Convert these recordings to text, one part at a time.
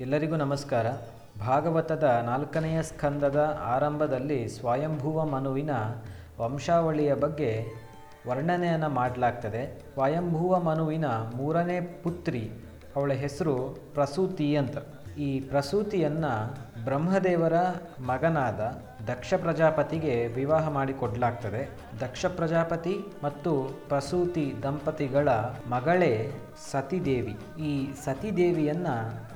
ಎಲ್ಲರಿಗೂ ನಮಸ್ಕಾರ. ಭಾಗವತದ ನಾಲ್ಕನೆಯ ಸ್ಕಂದದ ಆರಂಭದಲ್ಲಿ ಸ್ವಯಂಭುವ ಮನುವಿನ ವಂಶಾವಳಿಯ ಬಗ್ಗೆ ವರ್ಣನೆಯನ್ನು ಮಾಡಲಾಗ್ತದೆ. ಸ್ವಯಂಭುವ ಮನುವಿನ ಮೂರನೇ ಪುತ್ರಿ, ಅವಳ ಹೆಸರು ಪ್ರಸೂತಿ ಅಂತ. ಈ ಪ್ರಸೂತಿಯನ್ನು ಬ್ರಹ್ಮದೇವರ ಮಗನಾದ ದಕ್ಷ ಪ್ರಜಾಪತಿಗೆ ವಿವಾಹ ಮಾಡಿಕೊಡ್ಲಾಗ್ತದೆ ದಕ್ಷ ಪ್ರಜಾಪತಿ ಮತ್ತು ಪ್ರಸೂತಿ ದಂಪತಿಗಳ ಮಗಳೇ ಸತಿದೇವಿ. ಈ ಸತಿದೇವಿಯನ್ನ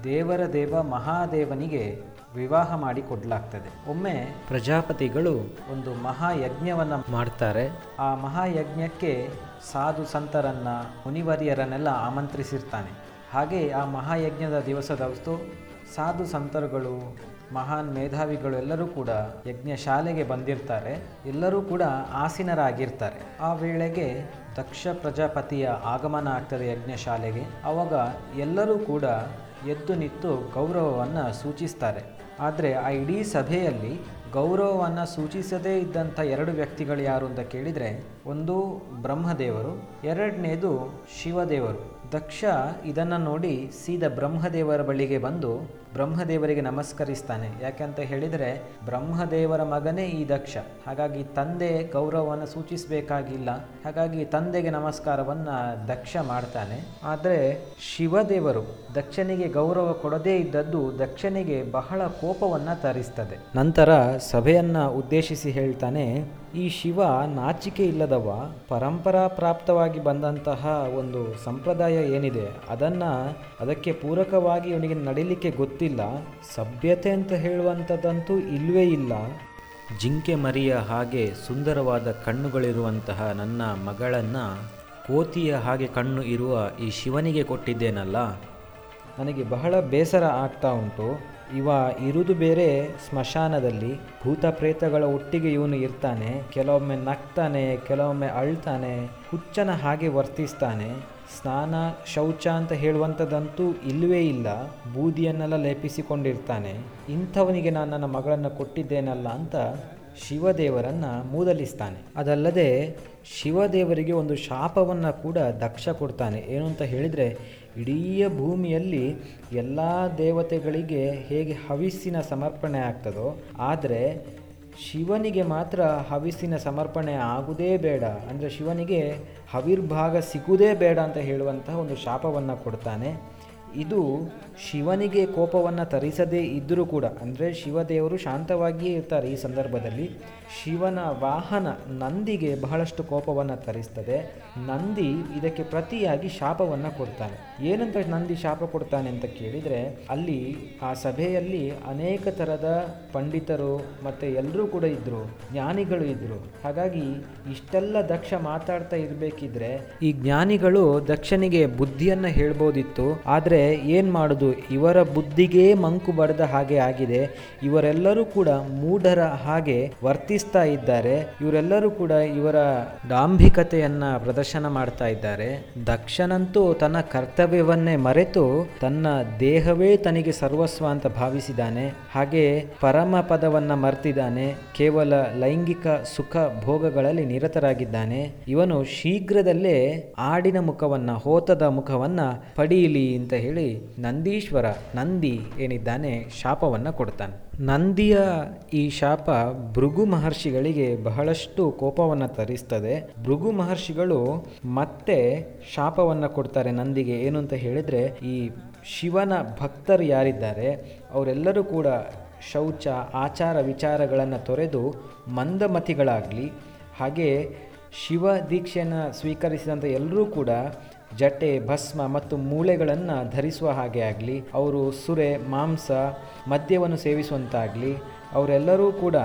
ದೇವರ ದೇವ ಮಹಾದೇವನಿಗೆ ವಿವಾಹ ಮಾಡಿಕೊಡ್ಲಾಗ್ತದೆ ಒಮ್ಮೆ ಪ್ರಜಾಪತಿಗಳು ಒಂದು ಮಹಾಯಜ್ಞವನ್ನು ಮಾಡ್ತಾರೆ. ಆ ಮಹಾಯಜ್ಞಕ್ಕೆ ಸಾಧು ಸಂತರನ್ನ, ಮುನಿವರಿಯರನ್ನೆಲ್ಲ ಆಮಂತ್ರಿಸಿರ್ತಾನೆ. ಹಾಗೆ ಆ ಮಹಾಯಜ್ಞದ ದಿವಸದವಸ್ತು ಸಾಧು ಸಂತರುಗಳು ಮಹಾನ್ ಮೇಧಾವಿಗಳು ಎಲ್ಲರೂ ಕೂಡ ಯಜ್ಞಶಾಲೆಗೆ ಬಂದಿರ್ತಾರೆ. ಎಲ್ಲರೂ ಕೂಡ ಆಸೀನರಾಗಿರ್ತಾರೆ. ಆ ವೇಳೆಗೆ ದಕ್ಷ ಪ್ರಜಾಪತಿಯ ಆಗಮನ ಆಗ್ತದೆ ಯಜ್ಞಶಾಲೆಗೆ ಆವಾಗ ಎಲ್ಲರೂ ಕೂಡ ಎದ್ದು ನಿಂತು ಗೌರವವನ್ನು ಸೂಚಿಸ್ತಾರೆ. ಆದರೆ ಆ ಇಡೀ ಸಭೆಯಲ್ಲಿ ಗೌರವವನ್ನು ಸೂಚಿಸದೇ ಇದ್ದಂಥ ಎರಡು ವ್ಯಕ್ತಿಗಳು ಯಾರು ಅಂತ ಕೇಳಿದರೆ ಒಂದು ಬ್ರಹ್ಮದೇವರು, ಎರಡನೇದು ಶಿವದೇವರು. ದಕ್ಷ ಇದನ್ನು ನೋಡಿ ಸೀದ ಬ್ರಹ್ಮದೇವರ ಬಳಿಗೆ ಬಂದು ಬ್ರಹ್ಮದೇವರಿಗೆ ನಮಸ್ಕರಿಸ್ತಾನೆ. ಯಾಕೆಂತ ಹೇಳಿದರೆ, ಬ್ರಹ್ಮದೇವರ ಮಗನೇ ಈ ದಕ್ಷ. ಹಾಗಾಗಿ ತಂದೆ ಗೌರವವನ್ನು ಸೂಚಿಸಬೇಕಾಗಿಲ್ಲ. ಹಾಗಾಗಿ ತಂದೆಗೆ ನಮಸ್ಕಾರವನ್ನು ದಕ್ಷ ಮಾಡ್ತಾನೆ. ಆದರೆ ಶಿವದೇವರು ದಕ್ಷನಿಗೆ ಗೌರವ ಕೊಡದೇ ಇದ್ದದ್ದು ದಕ್ಷನಿಗೆ ಬಹಳ ಕೋಪವನ್ನು ತರಿಸ್ತದೆ. ನಂತರ ಸಭೆಯನ್ನು ಉದ್ದೇಶಿಸಿ ಹೇಳ್ತಾನೆ ಈ ಶಿವ ನಾಚಿಕೆ ಇಲ್ಲದವ ಪರಂಪರಾ ಪ್ರಾಪ್ತವಾಗಿ ಬಂದಂತಹ ಒಂದು ಸಂಪ್ರದಾಯ ಏನಿದೆ, ಅದನ್ನು ಅದಕ್ಕೆ ಪೂರಕವಾಗಿ ಇವನಿಗೆ ನಡೀಲಿಕ್ಕೆ ಗೊತ್ತಿಲ್ಲ, ಸಭ್ಯತೆ ಅಂತ ಹೇಳುವಂಥದ್ದಂತೂ ಇಲ್ಲವೇ ಇಲ್ಲ. ಜಿಂಕೆ ಮರಿಯ ಹಾಗೆ ಸುಂದರವಾದ ಕಣ್ಣುಗಳಿರುವಂತಹ ನನ್ನ ಮಗಳನ್ನು ಕೋತಿಯ ಹಾಗೆ ಕಣ್ಣು ಇರುವ ಈ ಶಿವನಿಗೆ ಕೊಟ್ಟಿದ್ದೇನಲ್ಲ? ನನಗೆ ಬಹಳ ಬೇಸರ ಆಗ್ತಾ ಉಂಟು. ಇವ ಇರುವುದು ಬೇರೆ ಸ್ಮಶಾನದಲ್ಲಿ ಭೂತ ಪ್ರೇತಗಳ ಒಟ್ಟಿಗೆ ಇವನು ಇರ್ತಾನೆ, ಕೆಲವೊಮ್ಮೆ ನಗ್ತಾನೆ, ಕೆಲವೊಮ್ಮೆ ಅಳ್ತಾನೆ, ಹುಚ್ಚನ ಹಾಗೆ ವರ್ತಿಸ್ತಾನೆ. ಸ್ನಾನ, ಶೌಚ ಅಂತ ಹೇಳುವಂಥದ್ದಂತೂ ಇಲ್ಲವೇ ಇಲ್ಲ, ಬೂದಿಯನ್ನೆಲ್ಲ ಲೇಪಿಸಿಕೊಂಡಿರ್ತಾನೆ. ಇಂಥವನಿಗೆ ನಾನು ನನ್ನ ಮಗಳನ್ನು ಕೊಟ್ಟಿದ್ದೇನಲ್ಲ ಅಂತ ಶಿವದೇವರನ್ನು ಮೂದಲಿಸ್ತಾನೆ. ಅದಲ್ಲದೆ ಶಿವದೇವರಿಗೆ ಒಂದು ಶಾಪವನ್ನು ಕೂಡ ದಕ್ಷ ಕೊಡ್ತಾನೆ. ಏನು ಅಂತ ಹೇಳಿದರೆ ಇಡೀ ಭೂಮಿಯಲ್ಲಿ ಎಲ್ಲ ದೇವತೆಗಳಿಗೆ ಹೇಗೆ ಹವಿಸ್ಸಿನ ಸಮರ್ಪಣೆ ಆಗ್ತದೋ, ಆದರೆ ಶಿವನಿಗೆ ಮಾತ್ರ ಹವಿಸ್ಸಿನ ಸಮರ್ಪಣೆ ಆಗುವುದೇ ಬೇಡ. ಅಂದರೆ ಶಿವನಿಗೆ ಹವಿರ್ಭಾಗ ಸಿಗುವುದೇ ಬೇಡ ಅಂತ ಹೇಳುವಂತಹ ಒಂದು ಶಾಪವನ್ನು ಕೊಡ್ತಾನೆ. ಇದು ಶಿವನಿಗೆ ಕೋಪವನ್ನು ತರಿಸದೇ ಇದ್ದರೂ ಕೂಡ, ಅಂದರೆ ಶಿವದೇವರು ಶಾಂತವಾಗಿಯೇ ಇರ್ತಾರೆ ಈ ಸಂದರ್ಭದಲ್ಲಿ. ಶಿವನ ವಾಹನ ನಂದಿಗೆ ಬಹಳಷ್ಟು ಕೋಪವನ್ನು ತರಿಸ್ತದೆ. ನಂದಿ ಇದಕ್ಕೆ ಪ್ರತಿಯಾಗಿ ಶಾಪವನ್ನು ಕೊಡ್ತಾನೆ. ಏನಂತ ನಂದಿ ಶಾಪ ಕೊಡ್ತಾನೆ ಅಂತ ಕೇಳಿದರೆ, ಅಲ್ಲಿ ಆ ಸಭೆಯಲ್ಲಿ ಅನೇಕ ಥರದ ಪಂಡಿತರು ಮತ್ತು ಎಲ್ಲರೂ ಕೂಡ ಇದ್ದರು ಜ್ಞಾನಿಗಳು ಇದ್ದರು ಹಾಗಾಗಿ ಇಷ್ಟೆಲ್ಲ ದಕ್ಷ ಮಾತಾಡ್ತಾ ಇರಬೇಕಿದ್ರೆ ಈ ಜ್ಞಾನಿಗಳು ದಕ್ಷನಿಗೆ ಬುದ್ಧಿಯನ್ನು ಹೇಳ್ಬೋದಿತ್ತು. ಆದರೆ ಏನು ಮಾಡೋದು? ಇವರ ಬುದ್ಧಿಗೆ ಮಂಕು ಬಡದ ಹಾಗೆ ಆಗಿದೆ. ಇವರೆಲ್ಲರೂ ಕೂಡ ಮೂಢರ ಹಾಗೆ ವರ್ತಿಸ್ತಾ ಇದ್ದಾರೆ. ಇವರೆಲ್ಲರೂ ಕೂಡ ಇವರ ದಾಂಭಿಕತೆಯನ್ನ ಪ್ರದರ್ಶನ ಮಾಡ್ತಾ ಇದ್ದಾರೆ. ದಕ್ಷನಂತೂ ತನ್ನ ಕರ್ತವ್ಯವನ್ನೇ ಮರೆತು ತನ್ನ ದೇಹವೇ ತನಗೆ ಸರ್ವಸ್ವ ಅಂತ ಭಾವಿಸಿದ್ದಾನೆ. ಹಾಗೆ ಪರಮ ಪದವನ್ನ ಮರ್ತಿದ್ದಾನೆ. ಕೇವಲ ಲೈಂಗಿಕ ಸುಖ ಭೋಗಗಳಲ್ಲಿ ನಿರತರಾಗಿದ್ದಾನೆ. ಇವನು ಶೀಘ್ರದಲ್ಲೇ ಆಡಿನ ಮುಖವನ್ನ, ಹೋತದ ಮುಖವನ್ನ ಪಡೀಲಿ ಅಂತ ಹೇಳಿ ನಂದೀಶ್ವರ ನಂದಿ ಏನಿದ್ದಾನೆ, ಶಾಪವನ್ನ ಕೊಡ್ತಾನೆ. ನಂದಿಯ ಈ ಶಾಪ ಭೃಗು ಮಹರ್ಷಿಗಳಿಗೆ ಬಹಳಷ್ಟು ಕೋಪವನ್ನು ತರಿಸ್ತದೆ. ಭೃಗು ಮಹರ್ಷಿಗಳು ಮತ್ತೆ ಶಾಪವನ್ನು ಕೊಡ್ತಾರೆ ನಂದಿಗೆ. ಏನು ಅಂತ ಹೇಳಿದರೆ, ಈ ಶಿವನ ಭಕ್ತರು ಯಾರಿದ್ದಾರೆ, ಅವರೆಲ್ಲರೂ ಕೂಡ ಶೌಚ, ಆಚಾರ ವಿಚಾರಗಳನ್ನು ತೊರೆದು ಮಂದಮತಿಗಳಾಗಲಿ, ಹಾಗೆ ಶಿವ ದೀಕ್ಷೆಯನ್ನು ಸ್ವೀಕರಿಸಿದಂಥ ಎಲ್ಲರೂ ಕೂಡ ಜಟೆ ಭಸ್ಮ ಮತ್ತು ಮೂಳೆಗಳನ್ನು ಧರಿಸುವ ಹಾಗೆ ಆಗಲಿ, ಅವರು ಸುರೆ, ಮಾಂಸ, ಮದ್ಯವನ್ನು ಸೇವಿಸುವಂತಾಗಲಿ, ಅವರೆಲ್ಲರೂ ಕೂಡ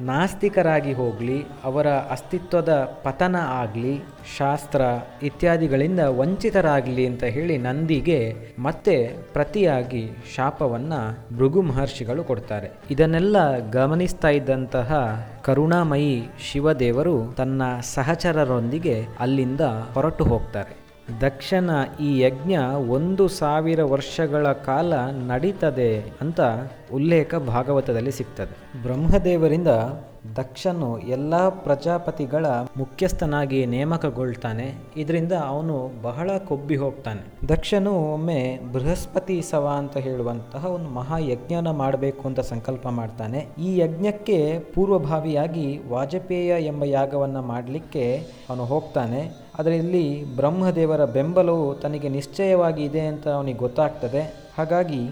ನಾಸ್ತಿಕರಾಗಿ ಹೋಗಲಿ, ಅವರ ಅಸ್ತಿತ್ವದ ಪತನ ಆಗಲಿ, ಶಾಸ್ತ್ರ ಇತ್ಯಾದಿಗಳಿಂದ ವಂಚಿತರಾಗಲಿ ಅಂತ ಹೇಳಿ ನಂದಿಗೆ ಮತ್ತೆ ಪ್ರತಿಯಾಗಿ ಶಾಪವನ್ನು ಭೃಗು ಮಹರ್ಷಿಗಳು ಕೊಡ್ತಾರೆ. ಇದನ್ನೆಲ್ಲ ಗಮನಿಸ್ತಾ ಇದ್ದಂತಹ ಕರುಣಾಮಯಿ ಶಿವದೇವರು ತನ್ನ ಸಹಚರರೊಂದಿಗೆ ಅಲ್ಲಿಂದ ಹೊರಟು ಹೋಗ್ತಾರೆ. ದಕ್ಷನ ಈ ಯಜ್ಞ ಒಂದು ಸಾವಿರ ವರ್ಷಗಳ ಕಾಲ ನಡೀತದೆ ಅಂತ ಉಲ್ಲೇಖ ಭಾಗವತದಲ್ಲಿ ಸಿಗ್ತದೆ. ಬ್ರಹ್ಮದೇವರಿಂದ ದಕ್ಷನು ಎಲ್ಲ ಪ್ರಜಾಪತಿಗಳ ಮುಖ್ಯಸ್ಥನಾಗಿ ನೇಮಕಗೊಳ್ತಾನೆ. ಇದರಿಂದ ಅವನು ಬಹಳ ಕೊಬ್ಬಿ ಹೋಗ್ತಾನೆ. ದಕ್ಷನು ಒಮ್ಮೆ ಬೃಹಸ್ಪತಿ ಸವ ಅಂತ ಹೇಳುವಂತಹ ಒಂದು ಮಹಾಯಜ್ಞನ ಮಾಡಬೇಕು ಅಂತ ಸಂಕಲ್ಪ ಮಾಡ್ತಾನೆ. ಈ ಯಜ್ಞಕ್ಕೆ ಪೂರ್ವಭಾವಿಯಾಗಿ ವಾಜಪೇಯ ಎಂಬ ಯಾಗವನ್ನು ಮಾಡಲಿಕ್ಕೆ ಅವನು ಹೋಗ್ತಾನೆ. ಅದರಲ್ಲಿ ಬ್ರಹ್ಮದೇವರ ಬೆಂಬಲವು ತನಗೆ ನಿಶ್ಚಯವಾಗಿ ಇದೆ ಅಂತ ಅವನಿಗೆ ಗೊತ್ತಾಗ್ತದೆ. ಹಾಗಾಗಿ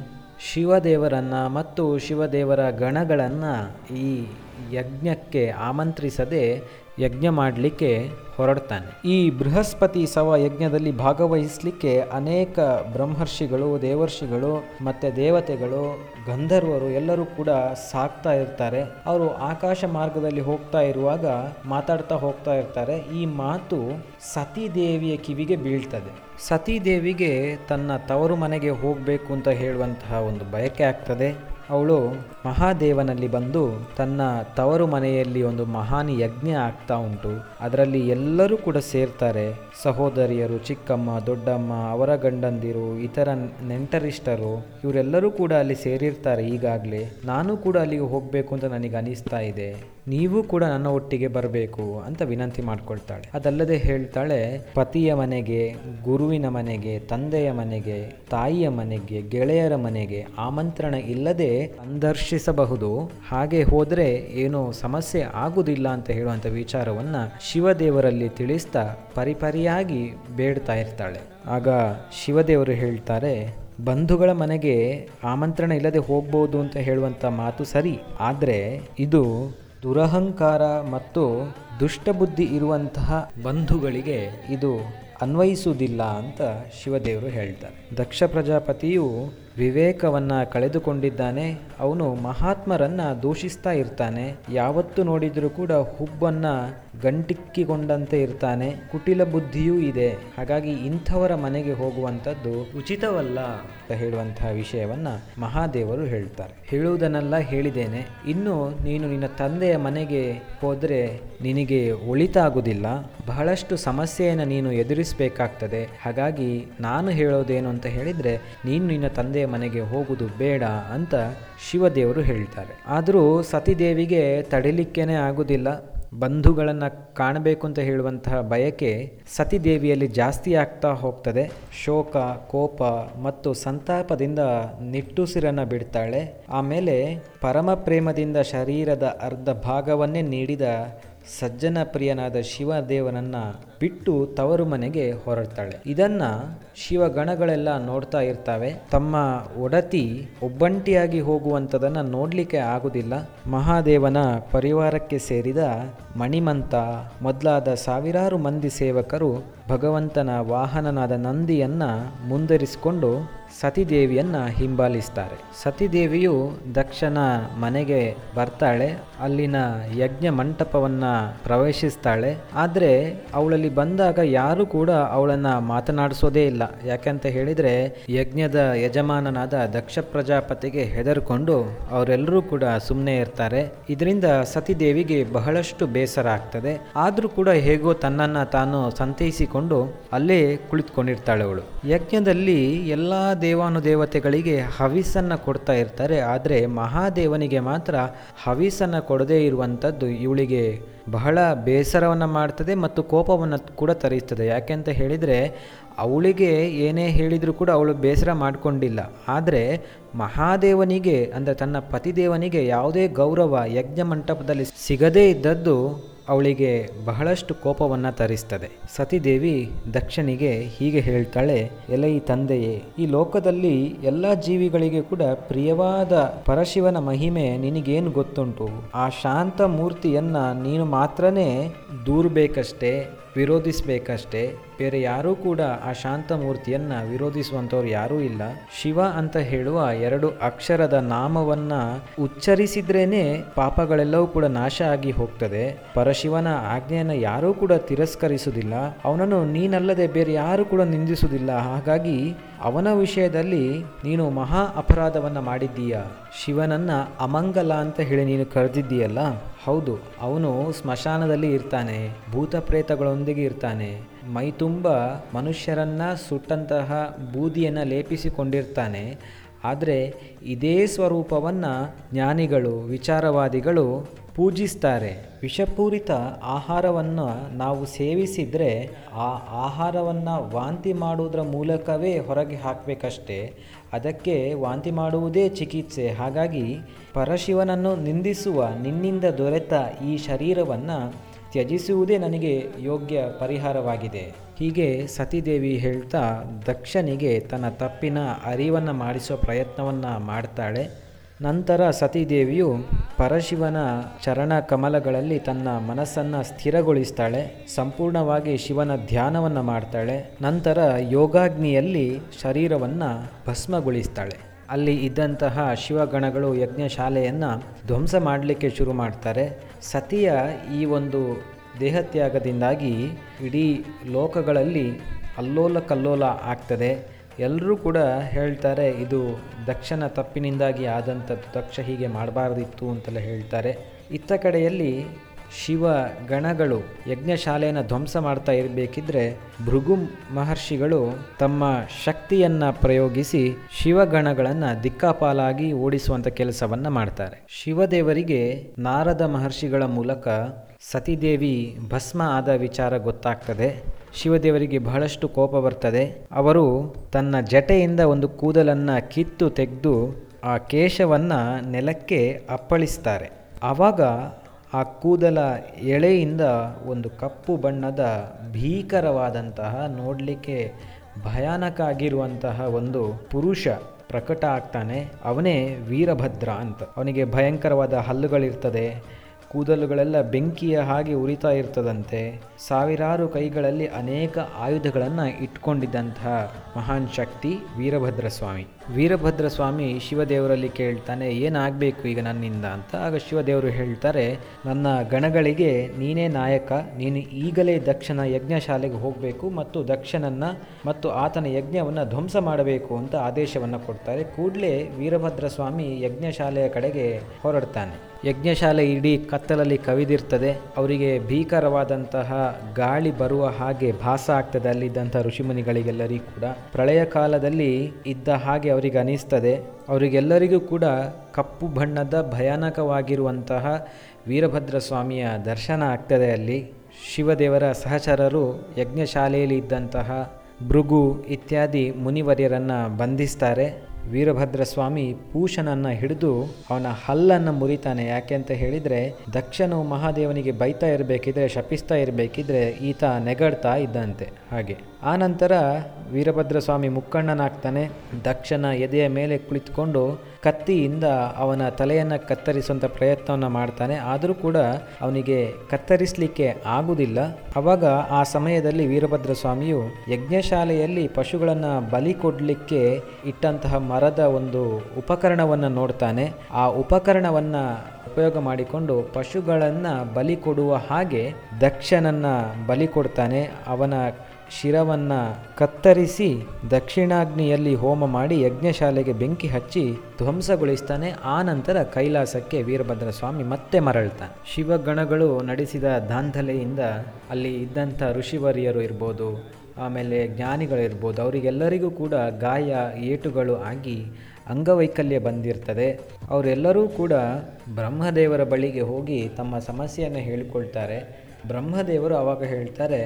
ಶಿವದೇವರನ್ನು ಮತ್ತು ಶಿವದೇವರ ಗಣಗಳನ್ನು ಈ ಯಜ್ಞಕ್ಕೆ ಆಮಂತ್ರಿಸದೆ ಯಜ್ಞ ಮಾಡಲಿಕ್ಕೆ ಹೊರಡ್ತಾನೆ. ಈ ಬೃಹಸ್ಪತಿ ಸವ ಯಜ್ಞದಲ್ಲಿ ಭಾಗವಹಿಸಲಿಕ್ಕೆ ಅನೇಕ ಬ್ರಹ್ಮರ್ಷಿಗಳು, ದೇವರ್ಷಿಗಳು ಮತ್ತು ದೇವತೆಗಳು, ಗಂಧರ್ವರು ಎಲ್ಲರೂ ಕೂಡ ಸಾಕ್ತಾ ಇರ್ತಾರೆ. ಅವರು ಆಕಾಶ ಮಾರ್ಗದಲ್ಲಿ ಹೋಗ್ತಾ ಇರುವಾಗ ಮಾತಾಡ್ತಾ ಹೋಗ್ತಾ ಇರ್ತಾರೆ. ಈ ಮಾತು ಸತೀದೇವಿಯ ಕಿವಿಗೆ ಬೀಳ್ತದೆ. ಸತೀದೇವಿಗೆ ತನ್ನ ತವರು ಮನೆಗೆ ಹೋಗಬೇಕು ಅಂತ ಹೇಳುವಂತಹ ಒಂದು ಬಯಕೆ ಆಗ್ತದೆ. ಅವಳು ಮಹಾದೇವನಲ್ಲಿ ಬಂದು ತನ್ನ ತವರು ಮನೆಯಲ್ಲಿ ಒಂದು ಮಹಾನ್ ಯಜ್ಞ ಆಗ್ತಾ ಉಂಟು. ಅದರಲ್ಲಿ ಎಲ್ಲರೂ ಕೂಡ ಸೇರ್ತಾರೆ. ಸಹೋದರಿಯರು, ಚಿಕ್ಕಮ್ಮ, ದೊಡ್ಡಮ್ಮ, ಅವರ ಗಂಡಂದಿರು, ಇತರ ನೆಂಟರಿಷ್ಟರು, ಇವರೆಲ್ಲರೂ ಕೂಡ ಅಲ್ಲಿ ಸೇರಿರ್ತಾರೆ ಈಗಾಗಲೇ. ನಾನು ಕೂಡ ಅಲ್ಲಿಗೆ ಹೋಗಬೇಕು ಅಂತ ನನಗೆ ಅನಿಸ್ತಾ ಇದೆ. ನೀವು ಕೂಡ ನನ್ನ ಒಟ್ಟಿಗೆ ಬರಬೇಕು ಅಂತ ವಿನಂತಿ ಮಾಡ್ಕೊಳ್ತಾಳೆ. ಅದಲ್ಲದೆ ಹೇಳ್ತಾಳೆ, ಪತಿಯ ಮನೆಗೆ, ಗುರುವಿನ ಮನೆಗೆ, ತಂದೆಯ ಮನೆಗೆ, ತಾಯಿಯ ಮನೆಗೆ, ಗೆಳೆಯರ ಮನೆಗೆ ಆಮಂತ್ರಣ ಇಲ್ಲದೆ ಸಂದರ್ಶಿಸಬಹುದು. ಹಾಗೆ ಹೋದರೆ ಏನೋ ಸಮಸ್ಯೆ ಆಗುವುದಿಲ್ಲ ಅಂತ ಹೇಳುವಂಥ ವಿಚಾರವನ್ನು ಶಿವದೇವರಲ್ಲಿ ತಿಳಿಸ್ತಾ ಪರಿಪರಿಯಾಗಿ ಬೇಡ್ತಾ ಇರ್ತಾಳೆ. ಆಗ ಶಿವದೇವರು ಹೇಳ್ತಾರೆ, ಬಂಧುಗಳ ಮನೆಗೆ ಆಮಂತ್ರಣ ಇಲ್ಲದೆ ಹೋಗ್ಬೋದು ಅಂತ ಹೇಳುವಂಥ ಮಾತು ಸರಿ, ಆದರೆ ಇದು ದುರಹಂಕಾರ ಮತ್ತು ದುಷ್ಟಬುದ್ಧಿ ಇರುವಂತಹ ಬಂಧುಗಳಿಗೆ ಇದು ಅನ್ವಯಿಸುವುದಿಲ್ಲ ಅಂತ ಶಿವದೇವರು ಹೇಳ್ತಾರೆ. ದಕ್ಷ ಪ್ರಜಾಪತಿಯು ವಿವೇಕವನ್ನು ಕಳೆದುಕೊಂಡಿದ್ದಾನೆ. ಅವನು ಮಹಾತ್ಮರನ್ನು ದೂಷಿಸ್ತಾ ಇರ್ತಾನೆ. ಯಾವತ್ತು ನೋಡಿದರೂ ಕೂಡ ಹುಬ್ಬನ್ನ ಗಂಟಿಕ್ಕಿಕೊಂಡಂತೆ ಇರ್ತಾನೆ. ಕುಟಿಲ ಬುದ್ಧಿಯೂ ಇದೆ. ಹಾಗಾಗಿ ಇಂಥವರ ಮನೆಗೆ ಹೋಗುವಂಥದ್ದು ಉಚಿತವಲ್ಲ ಅಂತ ಹೇಳುವಂತಹ ವಿಷಯವನ್ನು ಮಹಾದೇವರು ಹೇಳ್ತಾರೆ. ಹೇಳುವುದನ್ನೆಲ್ಲ ಹೇಳಿದ್ದೇನೆ. ಇನ್ನು ನೀನು ನಿನ್ನ ತಂದೆಯ ಮನೆಗೆ ಹೋದರೆ ನಿನಗೆ ಒಳಿತಾಗುವುದಿಲ್ಲ. ಬಹಳಷ್ಟು ಸಮಸ್ಯೆಯನ್ನು ನೀನು ಎದುರಿಸಬೇಕಾಗ್ತದೆ. ಹಾಗಾಗಿ ನಾನು ಹೇಳೋದೇನು ಅಂತ ಹೇಳಿದರೆ, ನೀನು ನಿನ್ನ ತಂದೆಯ ಮನೆಗೆ ಹೋಗುವುದು ಬೇಡ ಅಂತ ಶಿವದೇವರು ಹೇಳ್ತಾರೆ. ಆದರೂ ಸತಿದೇವಿಗೆ ತಡಿಲಿಕ್ಕೇನೆ ಆಗುವುದಿಲ್ಲ ಬಂಧುಗಳನ್ನು ಕಾಣಬೇಕು ಅಂತ ಹೇಳುವಂತಹ ಬಯಕೆ ಸತಿದೇವಿಯಲ್ಲಿ ಜಾಸ್ತಿ ಆಗ್ತಾ ಹೋಗ್ತದೆ. ಶೋಕ, ಕೋಪ ಮತ್ತು ಸಂತಾಪದಿಂದ ನಿಟ್ಟುಸಿರನ್ನು ಬಿಡ್ತಾಳೆ. ಆಮೇಲೆ ಪರಮ ಪ್ರೇಮದಿಂದ ಶರೀರದ ಅರ್ಧ ಭಾಗವನ್ನೇ ನೀಡಿದ ಸಜ್ಜನ ಪ್ರಿಯನಾದ ಶಿವದೇವನನ್ನ ಬಿಟ್ಟು ತವರು ಮನೆಗೆ ಹೊರಡ್ತಾಳೆ. ಇದನ್ನ ಶಿವಗಣಗಳೆಲ್ಲ ನೋಡ್ತಾ ಇರ್ತಾವೆ. ತಮ್ಮ ಒಡತಿ ಒಬ್ಬಂಟಿಯಾಗಿ ಹೋಗುವಂಥದನ್ನು ನೋಡ್ಲಿಕ್ಕೆ ಆಗುದಿಲ್ಲ. ಮಹಾದೇವನ ಪರಿವಾರಕ್ಕೆ ಸೇರಿದ ಮಣಿಮಂತ, ಮೊದಲಾದ ಸಾವಿರಾರು ಮಂದಿ ಸೇವಕರು ಭಗವಂತನ ವಾಹನನಾದ ನಂದಿಯನ್ನ ಮುಂದರಿಸಿಕೊಂಡು ಸತಿದೇವಿಯನ್ನ ಹಿಂಬಾಲಿಸ್ತಾರೆ. ಸತಿದೇವಿಯು ದಕ್ಷನ ಮನೆಗೆ ಬರ್ತಾಳೆ, ಅಲ್ಲಿನ ಯಜ್ಞ ಮಂಟಪವನ್ನ ಪ್ರವೇಶಿಸ್ತಾಳೆ. ಆದರೆ ಅವಳಲ್ಲಿ ಬಂದಾಗ ಯಾರು ಕೂಡ ಅವಳನ್ನ ಮಾತನಾಡಿಸೋದೇ ಇಲ್ಲ. ಯಾಕೆಂತ ಹೇಳಿದ್ರೆ ಯಜ್ಞದ ಯಜಮಾನನಾದ ದಕ್ಷ ಪ್ರಜಾಪತಿಗೆ ಹೆದರ್ಕೊಂಡು ಅವರೆಲ್ಲರೂ ಕೂಡ ಸುಮ್ಮನೆ ಇರ್ತಾರೆ. ಇದರಿಂದ ಸತಿದೇವಿಗೆ ಬಹಳಷ್ಟು ಬೇಸರ ಆಗ್ತದೆ. ಆದರೂ ಕೂಡ ಹೇಗೋ ತನ್ನನ್ನು ತಾನು ಸಂತೈಸಿಕೊಂಡು ಅಲ್ಲೇ ಕುಳಿತುಕೊಂಡಿರ್ತಾಳೆ ಅವಳು. ಯಜ್ಞದಲ್ಲಿ ಎಲ್ಲ ದೇವಾನುದೇವತೆಗಳಿಗೆ ಹವಿಸನ್ನು ಕೊಡ್ತಾ ಇರ್ತಾರೆ. ಆದರೆ ಮಹಾದೇವನಿಗೆ ಮಾತ್ರ ಹವಿಸನ್ನು ಕೊಡದೇ ಇರುವಂಥದ್ದು ಇವಳಿಗೆ ಬಹಳ ಬೇಸರವನ್ನು ಮಾಡ್ತದೆ ಮತ್ತು ಕೋಪವನ್ನು ಕೂಡ ತರಿಸ್ತದೆ. ಯಾಕೆಂತ ಹೇಳಿದರೆ ಅವಳಿಗೆ ಏನೇ ಹೇಳಿದರೂ ಕೂಡ ಅವಳು ಬೇಸರ ಮಾಡಿಕೊಂಡಿಲ್ಲ. ಆದರೆ ಮಹಾದೇವನಿಗೆ ಅಂದರೆ ತನ್ನ ಪತಿದೇವನಿಗೆ ಯಾವುದೇ ಗೌರವ ಯಜ್ಞ ಮಂಟಪದಲ್ಲಿ ಸಿಗದೇ ಇದ್ದದ್ದು ಅವಳಿಗೆ ಬಹಳಷ್ಟು ಕೋಪವನ್ನು ತರಿಸ್ತದೆ. ಸತಿದೇವಿ ದಕ್ಷನಿಗೆ ಹೀಗೆ ಹೇಳ್ತಾಳೆ, ಎಲೈ ತಂದೆಯೇ, ಈ ಲೋಕದಲ್ಲಿ ಎಲ್ಲ ಜೀವಿಗಳಿಗೆ ಕೂಡ ಪ್ರಿಯವಾದ ಪರಶಿವನ ಮಹಿಮೆ ನಿನಗೇನು ಗೊತ್ತುಂಟು? ಆ ಶಾಂತ ಮೂರ್ತಿಯನ್ನ ನೀನು ಮಾತ್ರನೇ ದೂರಬೇಕಷ್ಟೇ. ವಿರೋಧಿಸಬೇಕಷ್ಟೇ, ಬೇರೆ ಯಾರೂ ಕೂಡ ಆ ಶಾಂತ ಮೂರ್ತಿಯನ್ನ ವಿರೋಧಿಸುವಂಥವ್ರು ಯಾರೂ ಇಲ್ಲ. ಶಿವ ಅಂತ ಹೇಳುವ ಎರಡು ಅಕ್ಷರದ ನಾಮವನ್ನ ಉಚ್ಚರಿಸಿದ್ರೇನೆ ಪಾಪಗಳೆಲ್ಲವೂ ಕೂಡ ನಾಶ ಆಗಿ ಹೋಗ್ತದೆ. ಪರಶಿವನ ಆಜ್ಞೆಯನ್ನು ಯಾರೂ ಕೂಡ ತಿರಸ್ಕರಿಸುವುದಿಲ್ಲ. ಅವನನ್ನು ನೀನಲ್ಲದೆ ಬೇರೆ ಯಾರೂ ಕೂಡ ನಿಂದಿಸುವುದಿಲ್ಲ. ಹಾಗಾಗಿ ಅವನ ವಿಷಯದಲ್ಲಿ ನೀನು ಮಹಾ ಅಪರಾಧವನ್ನು ಮಾಡಿದ್ದೀಯ? ಶಿವನನ್ನ ಅಮಂಗಲ ಅಂತ ಹೇಳಿ ನೀನು ಕರೆದಿದ್ದೀಯಲ್ಲ? ಹೌದು, ಅವನು ಸ್ಮಶಾನದಲ್ಲಿ ಇರ್ತಾನೆ ಭೂತ ಪ್ರೇತಗಳೊಂದಿಗೆ ಇರ್ತಾನೆ ಮೈ ತುಂಬ ಮನುಷ್ಯರನ್ನ ಸುಟ್ಟಂತಹ ಬೂದಿಯನ್ನು ಲೇಪಿಸಿಕೊಂಡಿರ್ತಾನೆ ಆದರೆ ಇದೇ ಸ್ವರೂಪವನ್ನು ಜ್ಞಾನಿಗಳು, ವಿಚಾರವಾದಿಗಳು ಪೂಜಿಸ್ತಾರೆ. ವಿಷಪೂರಿತ ಆಹಾರವನ್ನು ನಾವು ಸೇವಿಸಿದರೆ ಆ ಆಹಾರವನ್ನು ವಾಂತಿ ಮಾಡುವುದರ ಮೂಲಕವೇ ಹೊರಗೆ ಹಾಕಬೇಕಷ್ಟೇ. ಅದಕ್ಕೆ ವಾಂತಿ ಮಾಡುವುದೇ ಚಿಕಿತ್ಸೆ. ಹಾಗಾಗಿ ಪರಶಿವನನ್ನು ನಿಂದಿಸುವ ನಿನ್ನಿಂದ ದೊರೆತ ಈ ಶರೀರವನ್ನು ತ್ಯಜಿಸುವುದೇ ನನಗೆ ಯೋಗ್ಯ ಪರಿಹಾರವಾಗಿದೆ. ಹೀಗೆ ಸತೀದೇವಿ ಹೇಳ್ತಾ ದಕ್ಷನಿಗೆ ತನ್ನ ತಪ್ಪಿನ ಅರಿವನ್ನು ಮಾಡಿಸೋ ಪ್ರಯತ್ನವನ್ನು ಮಾಡ್ತಾಳೆ. ನಂತರ ಸತೀದೇವಿಯು ಪರಶಿವನ ಚರಣ ಕಮಲಗಳಲ್ಲಿ ತನ್ನ ಮನಸ್ಸನ್ನು ಸ್ಥಿರಗೊಳಿಸ್ತಾಳೆ. ಸಂಪೂರ್ಣವಾಗಿ ಶಿವನ ಧ್ಯಾನವನ್ನು ಮಾಡ್ತಾಳೆ. ನಂತರ ಯೋಗಾಗ್ನಿಯಲ್ಲಿ ಶರೀರವನ್ನು ಭಸ್ಮಗೊಳಿಸ್ತಾಳೆ. ಅಲ್ಲಿ ಇದ್ದಂತಹ ಶಿವಗಣಗಳು ಯಜ್ಞಶಾಲೆಯನ್ನು ಧ್ವಂಸ ಮಾಡಲಿಕ್ಕೆ ಶುರು ಮಾಡ್ತಾರೆ. ಸತಿಯ ಈ ಒಂದು ದೇಹತ್ಯಾಗದಿಂದಾಗಿ ಇಡೀ ಲೋಕಗಳಲ್ಲಿ ಅಲ್ಲೋಲ ಕಲ್ಲೋಲ ಆಗ್ತದೆ. ಎಲ್ಲರೂ ಕೂಡ ಹೇಳ್ತಾರೆ, ಇದು ದಕ್ಷನ ತಪ್ಪಿನಿಂದಾಗಿ ಆದಂಥದ್ದು ದಕ್ಷ ಹೀಗೆ ಮಾಡಬಾರ್ದಿತ್ತು ಅಂತೆಲ್ಲ ಹೇಳ್ತಾರೆ. ಇತ್ತ ಕಡೆಯಲ್ಲಿ ಶಿವ ಗಣಗಳು ಯಜ್ಞಶಾಲೆಯನ್ನು ಧ್ವಂಸ ಮಾಡ್ತಾ ಇರಬೇಕಿದ್ರೆ ಭೃಗು ಮಹರ್ಷಿಗಳು ತಮ್ಮ ಶಕ್ತಿಯನ್ನು ಪ್ರಯೋಗಿಸಿ ಶಿವಗಣಗಳನ್ನು ದಿಕ್ಕಾಪಾಲಾಗಿ ಓಡಿಸುವಂಥ ಕೆಲಸವನ್ನು ಮಾಡ್ತಾರೆ. ಶಿವದೇವರಿಗೆ ನಾರದ ಮಹರ್ಷಿಗಳ ಮೂಲಕ ಸತಿದೇವಿ ಭಸ್ಮ ಆದ ವಿಚಾರ ಗೊತ್ತಾಗ್ತದೆ. ಶಿವದೇವರಿಗೆ ಬಹಳಷ್ಟು ಕೋಪ ಬರ್ತದೆ. ಅವರು ತನ್ನ ಜಟೆಯಿಂದ ಒಂದು ಕೂದಲನ್ನು ಕಿತ್ತು ತೆಗೆದು ಆ ಕೇಶವನ್ನು ನೆಲಕ್ಕೆ ಅಪ್ಪಳಿಸ್ತಾರೆ. ಆವಾಗ ಆ ಕೂದಲ ಎಳೆಯಿಂದ ಒಂದು ಕಪ್ಪು ಬಣ್ಣದ ಭೀಕರವಾದಂತಹ, ನೋಡಲಿಕ್ಕೆ ಭಯಾನಕ ಆಗಿರುವಂತಹ ಒಂದು ಪುರುಷ ಪ್ರಕಟ ಆಗ್ತಾನೆ. ಅವನೇ ವೀರಭದ್ರ ಅಂತ. ಅವನಿಗೆ ಭಯಂಕರವಾದ ಹಲ್ಲುಗಳಿರ್ತದೆ. ಕೂದಲುಗಳೆಲ್ಲ ಬೆಂಕಿಯ ಹಾಗೆ ಉರಿತಾ ಇರ್ತದಂತೆ. ಸಾವಿರಾರು ಕೈಗಳಲ್ಲಿ ಅನೇಕ ಆಯುಧಗಳನ್ನು ಇಟ್ಕೊಂಡಿದ್ದಂತಹ ಮಹಾನ್ ಶಕ್ತಿ ವೀರಭದ್ರ ಸ್ವಾಮಿ. ವೀರಭದ್ರ ಸ್ವಾಮಿ ಶಿವದೇವರಲ್ಲಿ ಕೇಳ್ತಾನೆ, ಏನಾಗಬೇಕು ಈಗ ನನ್ನಿಂದ? ಅಂತ ಆಗ ಶಿವದೇವರು ಹೇಳ್ತಾರೆ, ನನ್ನ ಗಣಗಳಿಗೆ ನೀನೇ ನಾಯಕ, ನೀನು ಈಗಲೇ ದಕ್ಷನ ಯಜ್ಞಶಾಲೆಗೆ ಹೋಗಬೇಕು ಮತ್ತು ದಕ್ಷನನ್ನು ಮತ್ತು ಆತನ ಯಜ್ಞವನ್ನು ಧ್ವಂಸ ಮಾಡಬೇಕು ಅಂತ ಆದೇಶವನ್ನು ಕೊಡ್ತಾರೆ. ಕೂಡಲೇ ವೀರಭದ್ರ ಸ್ವಾಮಿ ಯಜ್ಞಶಾಲೆಯ ಕಡೆಗೆ ಹೊರಡ್ತಾನೆ. ಯಜ್ಞಶಾಲೆ ಇಡೀ ಕತ್ತಲಲ್ಲಿ ಕವಿದಿರ್ತದೆ. ಅವರಿಗೆ ಭೀಕರವಾದಂತಹ ಗಾಳಿ ಬರುವ ಹಾಗೆ ಭಾಸ ಆಗ್ತದೆ ಅಲ್ಲಿದ್ದಂಥ ಋಷಿಮುನಿಗಳಿಗೆಲ್ಲರಿಗೂ ಕೂಡ. ಪ್ರಳಯ ಕಾಲದಲ್ಲಿ ಇದ್ದ ಹಾಗೆ ಅವರಿಗೆ ಅನಿಸ್ತದೆ. ಅವರಿಗೆಲ್ಲರಿಗೂ ಕೂಡ ಕಪ್ಪು ಬಣ್ಣದ ಭಯಾನಕವಾಗಿರುವಂತಹ ವೀರಭದ್ರ ಸ್ವಾಮಿಯ ದರ್ಶನ ಆಗ್ತದೆ ಅಲ್ಲಿ. ಶಿವದೇವರ ಸಹಚರರು ಯಜ್ಞಶಾಲೆಯಲ್ಲಿ ಇದ್ದಂತಹ ಭೃಗು ಇತ್ಯಾದಿ ಮುನಿವರ್ಯರನ್ನು ಬಂಧಿಸ್ತಾರೆ. ವೀರಭದ್ರ ಸ್ವಾಮಿ ಪೂಷನನ್ನು ಹಿಡಿದು ಅವನ ಹಲ್ಲನ್ನು ಮುರಿತಾನೆ. ಯಾಕೆ ಅಂತ ಹೇಳಿದರೆ, ದಕ್ಷನು ಮಹಾದೇವನಿಗೆ ಬೈತಾ ಇರಬೇಕಿದ್ರೆ, ಶಪಿಸ್ತಾ ಇರಬೇಕಿದ್ರೆ ಈತ ನೆಗಡ್ತಾ ಇದ್ದಂತೆ. ಹಾಗೆ. ಆ ನಂತರ ವೀರಭದ್ರ ಸ್ವಾಮಿ ಮುಕ್ಕಣ್ಣನಾಗ್ತಾನೆ. ದಕ್ಷನ ಎದೆಯ ಮೇಲೆ ಕುಳಿತುಕೊಂಡು ಕತ್ತಿಯಿಂದ ಅವನ ತಲೆಯನ್ನು ಕತ್ತರಿಸುವಂಥ ಪ್ರಯತ್ನವನ್ನು ಮಾಡ್ತಾನೆ. ಆದರೂ ಕೂಡ ಅವನಿಗೆ ಕತ್ತರಿಸಲಿಕ್ಕೆ ಆಗುವುದಿಲ್ಲ ಅವಾಗ ಆ ಸಮಯದಲ್ಲಿ ವೀರಭದ್ರ ಸ್ವಾಮಿಯು ಯಜ್ಞಶಾಲೆಯಲ್ಲಿ ಪಶುಗಳನ್ನು ಬಲಿ ಕೊಡಲಿಕ್ಕೆ ಇಟ್ಟಂತಹ ಮರದ ಒಂದು ಉಪಕರಣವನ್ನು ನೋಡ್ತಾನೆ. ಆ ಉಪಕರಣವನ್ನು ಉಪಯೋಗ ಮಾಡಿಕೊಂಡು ಪಶುಗಳನ್ನು ಬಲಿ ಕೊಡುವ ಹಾಗೆ ದಕ್ಷನನ್ನು ಬಲಿ ಕೊಡ್ತಾನೆ. ಅವನ ಶಿರವನ್ನು ಕತ್ತರಿಸಿ ದಕ್ಷಿಣಾಗ್ನಿಯಲ್ಲಿ ಹೋಮ ಮಾಡಿ ಯಜ್ಞಶಾಲೆಗೆ ಬೆಂಕಿ ಹಚ್ಚಿ ಧ್ವಂಸಗೊಳಿಸ್ತಾನೆ. ಆ ನಂತರ ಕೈಲಾಸಕ್ಕೆ ವೀರಭದ್ರ ಸ್ವಾಮಿ ಮತ್ತೆ ಮರಳ್ತಾನೆ ಶಿವಗಣಗಳು ನಡೆಸಿದ ದಾಂಧಲೆಯಿಂದ ಅಲ್ಲಿ ಇದ್ದಂಥ ಋಷಿವರ್ಯರು ಇರ್ಬೋದು ಆಮೇಲೆ ಜ್ಞಾನಿಗಳಿರ್ಬೋದು, ಅವರಿಗೆಲ್ಲರಿಗೂ ಕೂಡ ಗಾಯ, ಏಟುಗಳು ಆಗಿ ಅಂಗವೈಕಲ್ಯ ಬಂದಿರ್ತದೆ. ಅವರೆಲ್ಲರೂ ಕೂಡ ಬ್ರಹ್ಮದೇವರ ಬಳಿಗೆ ಹೋಗಿ ತಮ್ಮ ಸಮಸ್ಯೆಯನ್ನು ಹೇಳಿಕೊಳ್ತಾರೆ. ಬ್ರಹ್ಮದೇವರು ಆವಾಗ ಹೇಳ್ತಾರೆ,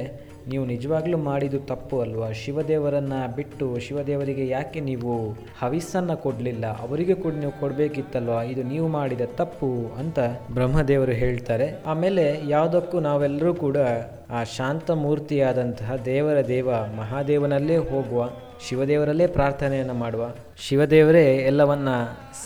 ನೀವು ನಿಜವಾಗ್ಲೂ ಮಾಡಿದ್ದು ತಪ್ಪು ಅಲ್ವಾ? ಶಿವದೇವರನ್ನು ಬಿಟ್ಟು ಶಿವದೇವರಿಗೆ ಯಾಕೆ ನೀವು ಹವಿಸ್ಸನ್ನು ಕೊಡಲಿಲ್ಲ? ಅವರಿಗೆ ಕೂಡ, ನೀವು ಕೊಡಬೇಕಿತ್ತಲ್ವಾ? ಇದು ನೀವು ಮಾಡಿದ ತಪ್ಪು ಅಂತ ಬ್ರಹ್ಮದೇವರು ಹೇಳ್ತಾರೆ. ಆಮೇಲೆ ಯಾವುದಕ್ಕೂ ನಾವೆಲ್ಲರೂ ಕೂಡ ಆ ಶಾಂತ ಮೂರ್ತಿಯಾದಂತಹ ದೇವರ ದೇವ ಮಹಾದೇವನಲ್ಲೇ ಹೋಗುವ ಶಿವದೇವರಲ್ಲೇ ಪ್ರಾರ್ಥನೆಯನ್ನು ಮಾಡುವ. ಶಿವದೇವರೇ ಎಲ್ಲವನ್ನ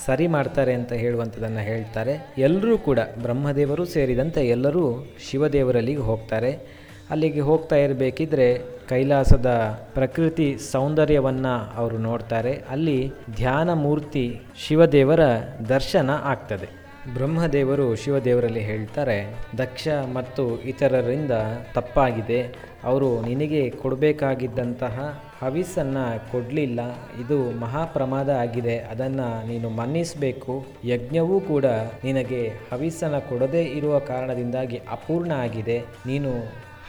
ಸರಿ ಮಾಡ್ತಾರೆ ಅಂತ ಹೇಳುವಂಥದ್ದನ್ನು ಹೇಳ್ತಾರೆ. ಎಲ್ಲರೂ ಕೂಡ ಬ್ರಹ್ಮದೇವರು ಸೇರಿದಂತೆ ಎಲ್ಲರೂ ಶಿವದೇವರಲ್ಲಿಗೆ ಹೋಗ್ತಾರೆ. ಅಲ್ಲಿಗೆ ಹೋಗ್ತಾ ಇರಬೇಕಿದ್ರೆ ಕೈಲಾಸದ ಪ್ರಕೃತಿ ಸೌಂದರ್ಯವನ್ನು ಅವರು ನೋಡ್ತಾರೆ. ಅಲ್ಲಿ ಧ್ಯಾನ ಮೂರ್ತಿ ಶಿವದೇವರ ದರ್ಶನ ಆಗ್ತದೆ. ಬ್ರಹ್ಮದೇವರು ಶಿವದೇವರಲ್ಲಿ ಹೇಳ್ತಾರೆ, ದಕ್ಷ ಮತ್ತು ಇತರರಿಂದ ತಪ್ಪಾಗಿದೆ. ಅವರು ನಿನಗೆ ಕೊಡಬೇಕಾಗಿದ್ದಂತಹ ಹವಿಸ್ಸನ್ನು ಕೊಡಲಿಲ್ಲ, ಇದು ಮಹಾಪ್ರಮಾದ ಆಗಿದೆ, ಅದನ್ನು ನೀನು ಮನ್ನಿಸಬೇಕು. ಯಜ್ಞವೂ ಕೂಡ ನಿನಗೆ ಹವಿಸ್ಸನ್ನು ಕೊಡದೇ ಇರುವ ಕಾರಣದಿಂದಾಗಿ ಅಪೂರ್ಣ ಆಗಿದೆ. ನೀನು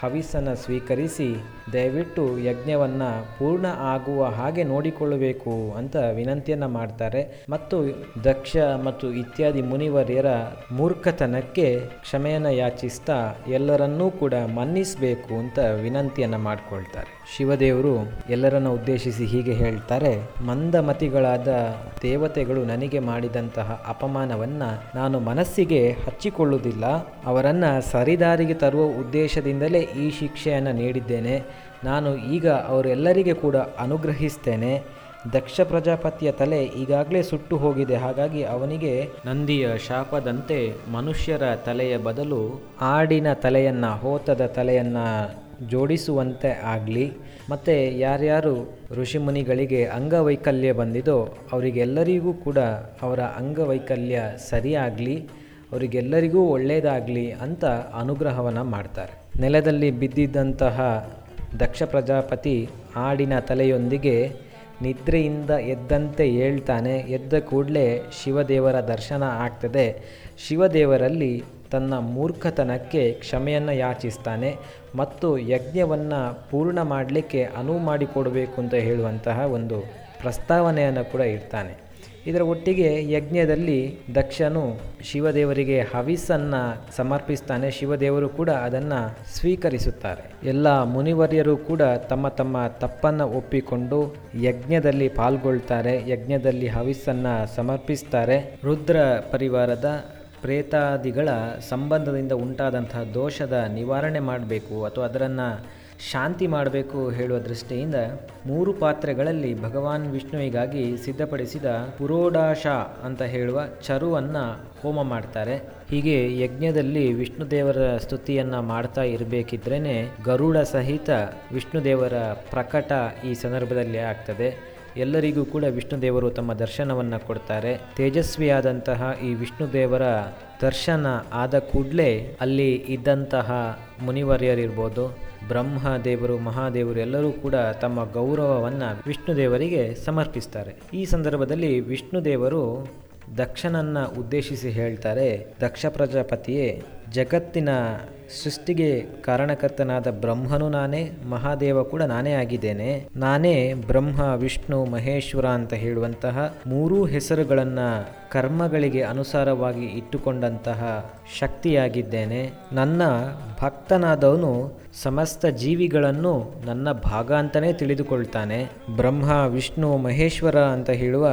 ಹವಿಸನ್ನು ಸ್ವೀಕರಿಸಿ ದಯವಿಟ್ಟು ಯಜ್ಞವನ್ನು ಪೂರ್ಣ ಆಗುವ ಹಾಗೆ ನೋಡಿಕೊಳ್ಳಬೇಕು ಅಂತ ವಿನಂತಿಯನ್ನು ಮಾಡ್ತಾರೆ. ಮತ್ತು ದಕ್ಷ ಮತ್ತು ಇತ್ಯಾದಿ ಮುನಿವರ್ಯರ ಮೂರ್ಖತನಕ್ಕೆ ಕ್ಷಮೆಯನ್ನು ಯಾಚಿಸ್ತಾ ಎಲ್ಲರನ್ನೂ ಕೂಡ ಮನ್ನಿಸಬೇಕು ಅಂತ ವಿನಂತಿಯನ್ನು ಮಾಡಿಕೊಳ್ತಾರೆ. ಶಿವದೇವರು ಎಲ್ಲರನ್ನು ಉದ್ದೇಶಿಸಿ ಹೀಗೆ ಹೇಳ್ತಾರೆ, ಮಂದಮತಿಗಳಾದ ದೇವತೆಗಳು ನನಗೆ ಮಾಡಿದಂತಹ ಅಪಮಾನವನ್ನು ನಾನು ಮನಸ್ಸಿಗೆ ಹಚ್ಚಿಕೊಳ್ಳುವುದಿಲ್ಲ. ಅವರನ್ನು ಸರಿದಾರಿಗೆ ತರುವ ಉದ್ದೇಶದಿಂದಲೇ ಈ ಶಿಕ್ಷೆಯನ್ನು ನೀಡಿದ್ದೇನೆ. ನಾನು ಈಗ ಅವರೆಲ್ಲರಿಗೆ ಕೂಡ ಅನುಗ್ರಹಿಸ್ತೇನೆ. ದಕ್ಷ ಪ್ರಜಾಪತಿಯ ತಲೆ ಈಗಾಗಲೇ ಸುಟ್ಟು ಹೋಗಿದೆ. ಹಾಗಾಗಿ ಅವನಿಗೆ ನಂದಿಯ ಶಾಪದಂತೆ ಮನುಷ್ಯರ ತಲೆಯ ಬದಲು ಆಡಿನ ತಲೆಯನ್ನು, ಹೋತದ ತಲೆಯನ್ನು ಜೋಡಿಸುವಂತೆ ಆಗಲಿ. ಮತ್ತು ಯಾರ್ಯಾರು ಋಷಿಮುನಿಗಳಿಗೆ ಅಂಗವೈಕಲ್ಯ ಬಂದಿದೋ ಅವರಿಗೆಲ್ಲರಿಗೂ ಕೂಡ ಅವರ ಅಂಗವೈಕಲ್ಯ ಸರಿಯಾಗಲಿ, ಅವರಿಗೆಲ್ಲರಿಗೂ ಒಳ್ಳೆಯದಾಗಲಿ ಅಂತ ಅನುಗ್ರಹವನ್ನು ಮಾಡ್ತಾರೆ. ನೆಲದಲ್ಲಿ ಬಿದ್ದಿದ್ದಂತಹ ದಕ್ಷ ಪ್ರಜಾಪತಿ ಆಡಿನ ತಲೆಯೊಂದಿಗೆ ನಿದ್ರೆಯಿಂದ ಎದ್ದಂತೆ ಹೇಳ್ತಾನೆ, ಎದ್ದ ಕೂಡಲೇ ಶಿವದೇವರ ದರ್ಶನ ಆಗ್ತದೆ. ಶಿವದೇವರಲ್ಲಿ ತನ್ನ ಮೂರ್ಖತನಕ್ಕೆ ಕ್ಷಮೆಯನ್ನು ಯಾಚಿಸ್ತಾನೆ ಮತ್ತು ಯಜ್ಞವನ್ನು ಪೂರ್ಣ ಮಾಡಲಿಕ್ಕೆ ಅನುವು ಮಾಡಿಕೊಡಬೇಕು ಅಂತ ಹೇಳುವಂತಹ ಒಂದು ಪ್ರಸ್ತಾವನೆಯನ್ನು ಕೂಡ ಇಡ್ತಾನೆ. ಇದರ ಒಟ್ಟಿಗೆ ಯಜ್ಞದಲ್ಲಿ ದಕ್ಷನು ಶಿವದೇವರಿಗೆ ಹವಿಸನ್ನು ಸಮರ್ಪಿಸ್ತಾನೆ. ಶಿವದೇವರು ಕೂಡ ಅದನ್ನು ಸ್ವೀಕರಿಸುತ್ತಾರೆ. ಎಲ್ಲ ಮುನಿವರ್ಯರು ಕೂಡ ತಮ್ಮ ತಮ್ಮ ತಪ್ಪನ್ನು ಒಪ್ಪಿಕೊಂಡು ಯಜ್ಞದಲ್ಲಿ ಪಾಲ್ಗೊಳ್ತಾರೆ. ಯಜ್ಞದಲ್ಲಿ ಹವಿಸ್ಸನ್ನು ಸಮರ್ಪಿಸ್ತಾರೆ. ರುದ್ರ ಪರಿವಾರದ ಪ್ರೇತಾದಿಗಳ ಸಂಬಂಧದಿಂದ ಉಂಟಾದಂತಹ ದೋಷದ ನಿವಾರಣೆ ಮಾಡಬೇಕು. ಅಥವಾ ಅದರನ್ನು ಶಾಂತಿ ಮಾಡಬೇಕು ಹೇಳುವ ದೃಷ್ಟಿಯಿಂದ ಮೂರು ಪಾತ್ರೆಗಳಲ್ಲಿ ಭಗವಾನ್ ವಿಷ್ಣುವಿಗಾಗಿ ಸಿದ್ಧಪಡಿಸಿದ ಪುರೋಡಾಶ ಅಂತ ಹೇಳುವ ಚರುವನ್ನು ಹೋಮ ಮಾಡ್ತಾರೆ. ಹೀಗೆ ಯಜ್ಞದಲ್ಲಿ ವಿಷ್ಣು ದೇವರ ಸ್ತುತಿಯನ್ನು ಮಾಡ್ತಾ ಇರಬೇಕಿದ್ರೇ ಗರುಡ ಸಹಿತ ವಿಷ್ಣು ದೇವರ ಪ್ರಕಟ ಈ ಸಂದರ್ಭದಲ್ಲಿ ಆಗ್ತದೆ. ಎಲ್ಲರಿಗೂ ಕೂಡ ವಿಷ್ಣು ದೇವರು ತಮ್ಮ ದರ್ಶನವನ್ನು ಕೊಡ್ತಾರೆ. ತೇಜಸ್ವಿಯಾದಂತಹ ಈ ವಿಷ್ಣು ದೇವರ ದರ್ಶನ ಆದ ಕೂಡಲೇ ಅಲ್ಲಿ ಇದ್ದಂತಹ ಮುನಿವರ್ಯರಿರ್ಬೋದು. ಬ್ರಹ್ಮ ದೇವರು ಮಹಾದೇವರು ಎಲ್ಲರೂ ಕೂಡ ತಮ್ಮ ಗೌರವವನ್ನು ವಿಷ್ಣು ದೇವರಿಗೆ ಸಮರ್ಪಿಸ್ತಾರೆ. ಈ ಸಂದರ್ಭದಲ್ಲಿ ವಿಷ್ಣು ದೇವರು ದಕ್ಷನನ್ನು ಉದ್ದೇಶಿಸಿ ಹೇಳ್ತಾರೆ ದಕ್ಷ ಪ್ರಜಾಪತಿಯೇ ಜಗತ್ತಿನ ಸೃಷ್ಟಿಗೆ ಕಾರಣಕರ್ತನಾದ ಬ್ರಹ್ಮನು ನಾನೇ, ಮಹಾದೇವ ಕೂಡ ನಾನೇ ಆಗಿದ್ದೇನೆ. ನಾನೇ ಬ್ರಹ್ಮ, ವಿಷ್ಣು, ಮಹೇಶ್ವರ ಅಂತ ಹೇಳುವಂತಹ ಮೂರೂ ಹೆಸರುಗಳನ್ನು ಕರ್ಮಗಳಿಗೆ ಅನುಸಾರವಾಗಿ ಇಟ್ಟುಕೊಂಡಂತಹ ಶಕ್ತಿಯಾಗಿದ್ದೇನೆ. ನನ್ನ ಭಕ್ತನಾದವನು ಸಮಸ್ತ ಜೀವಿಗಳನ್ನು ನನ್ನ ಭಾಗ ಅಂತಲೇ ತಿಳಿದುಕೊಳ್ತಾನೆ. ಬ್ರಹ್ಮ, ವಿಷ್ಣು, ಮಹೇಶ್ವರ ಅಂತ ಹೇಳುವ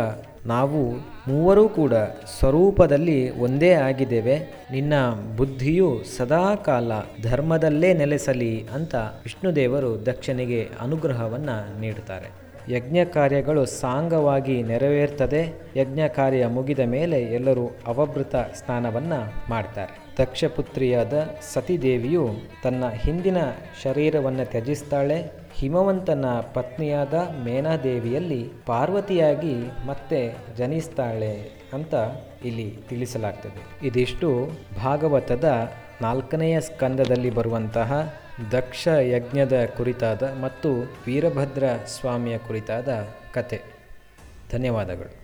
ನಾವು ಮೂವರೂ ಕೂಡ ಸ್ವರೂಪದಲ್ಲಿ ಒಂದೇ ಆಗಿದ್ದೇವೆ. ನಿನ್ನ ಬುದ್ಧಿಯು ಸದಾಕಾಲ ಧರ್ಮದಲ್ಲೇ ನೆಲೆಸಲಿ ಅಂತ ವಿಷ್ಣುದೇವರು ದಕ್ಷನಿಗೆ ಅನುಗ್ರಹವನ್ನು ನೀಡುತ್ತಾರೆ. ಯಜ್ಞ ಕಾರ್ಯಗಳು ಸಾಂಗವಾಗಿ ನೆರವೇರ್ತದೆ ಯಜ್ಞ ಕಾರ್ಯ ಮುಗಿದ ಮೇಲೆ ಎಲ್ಲರೂ ಅವಭೃತ ಸ್ನಾನವನ್ನು ಮಾಡ್ತಾರೆ. ದಕ್ಷಪುತ್ರಿಯಾದ ಸತಿದೇವಿಯು ತನ್ನ ಹಿಂದಿನ ಶರೀರವನ್ನು ತ್ಯಜಿಸ್ತಾಳೆ. ಹಿಮವಂತನ ಪತ್ನಿಯಾದ ಮೇನಾದೇವಿಯಲ್ಲಿ ಪಾರ್ವತಿಯಾಗಿ ಮತ್ತೆ ಜನಿಸ್ತಾಳೆ ಅಂತ ಇಲ್ಲಿ ತಿಳಿಸಲಾಗ್ತದೆ. ಇದಿಷ್ಟು ಭಾಗವತದ ನಾಲ್ಕನೆಯ ಸ್ಕಂದದಲ್ಲಿ ಬರುವಂತಹ ದಕ್ಷ ಯಜ್ಞದ ಕುರಿತಾದ ಮತ್ತು ವೀರಭದ್ರ ಸ್ವಾಮಿಯ ಕುರಿತಾದ ಕತೆ. ಧನ್ಯವಾದಗಳು.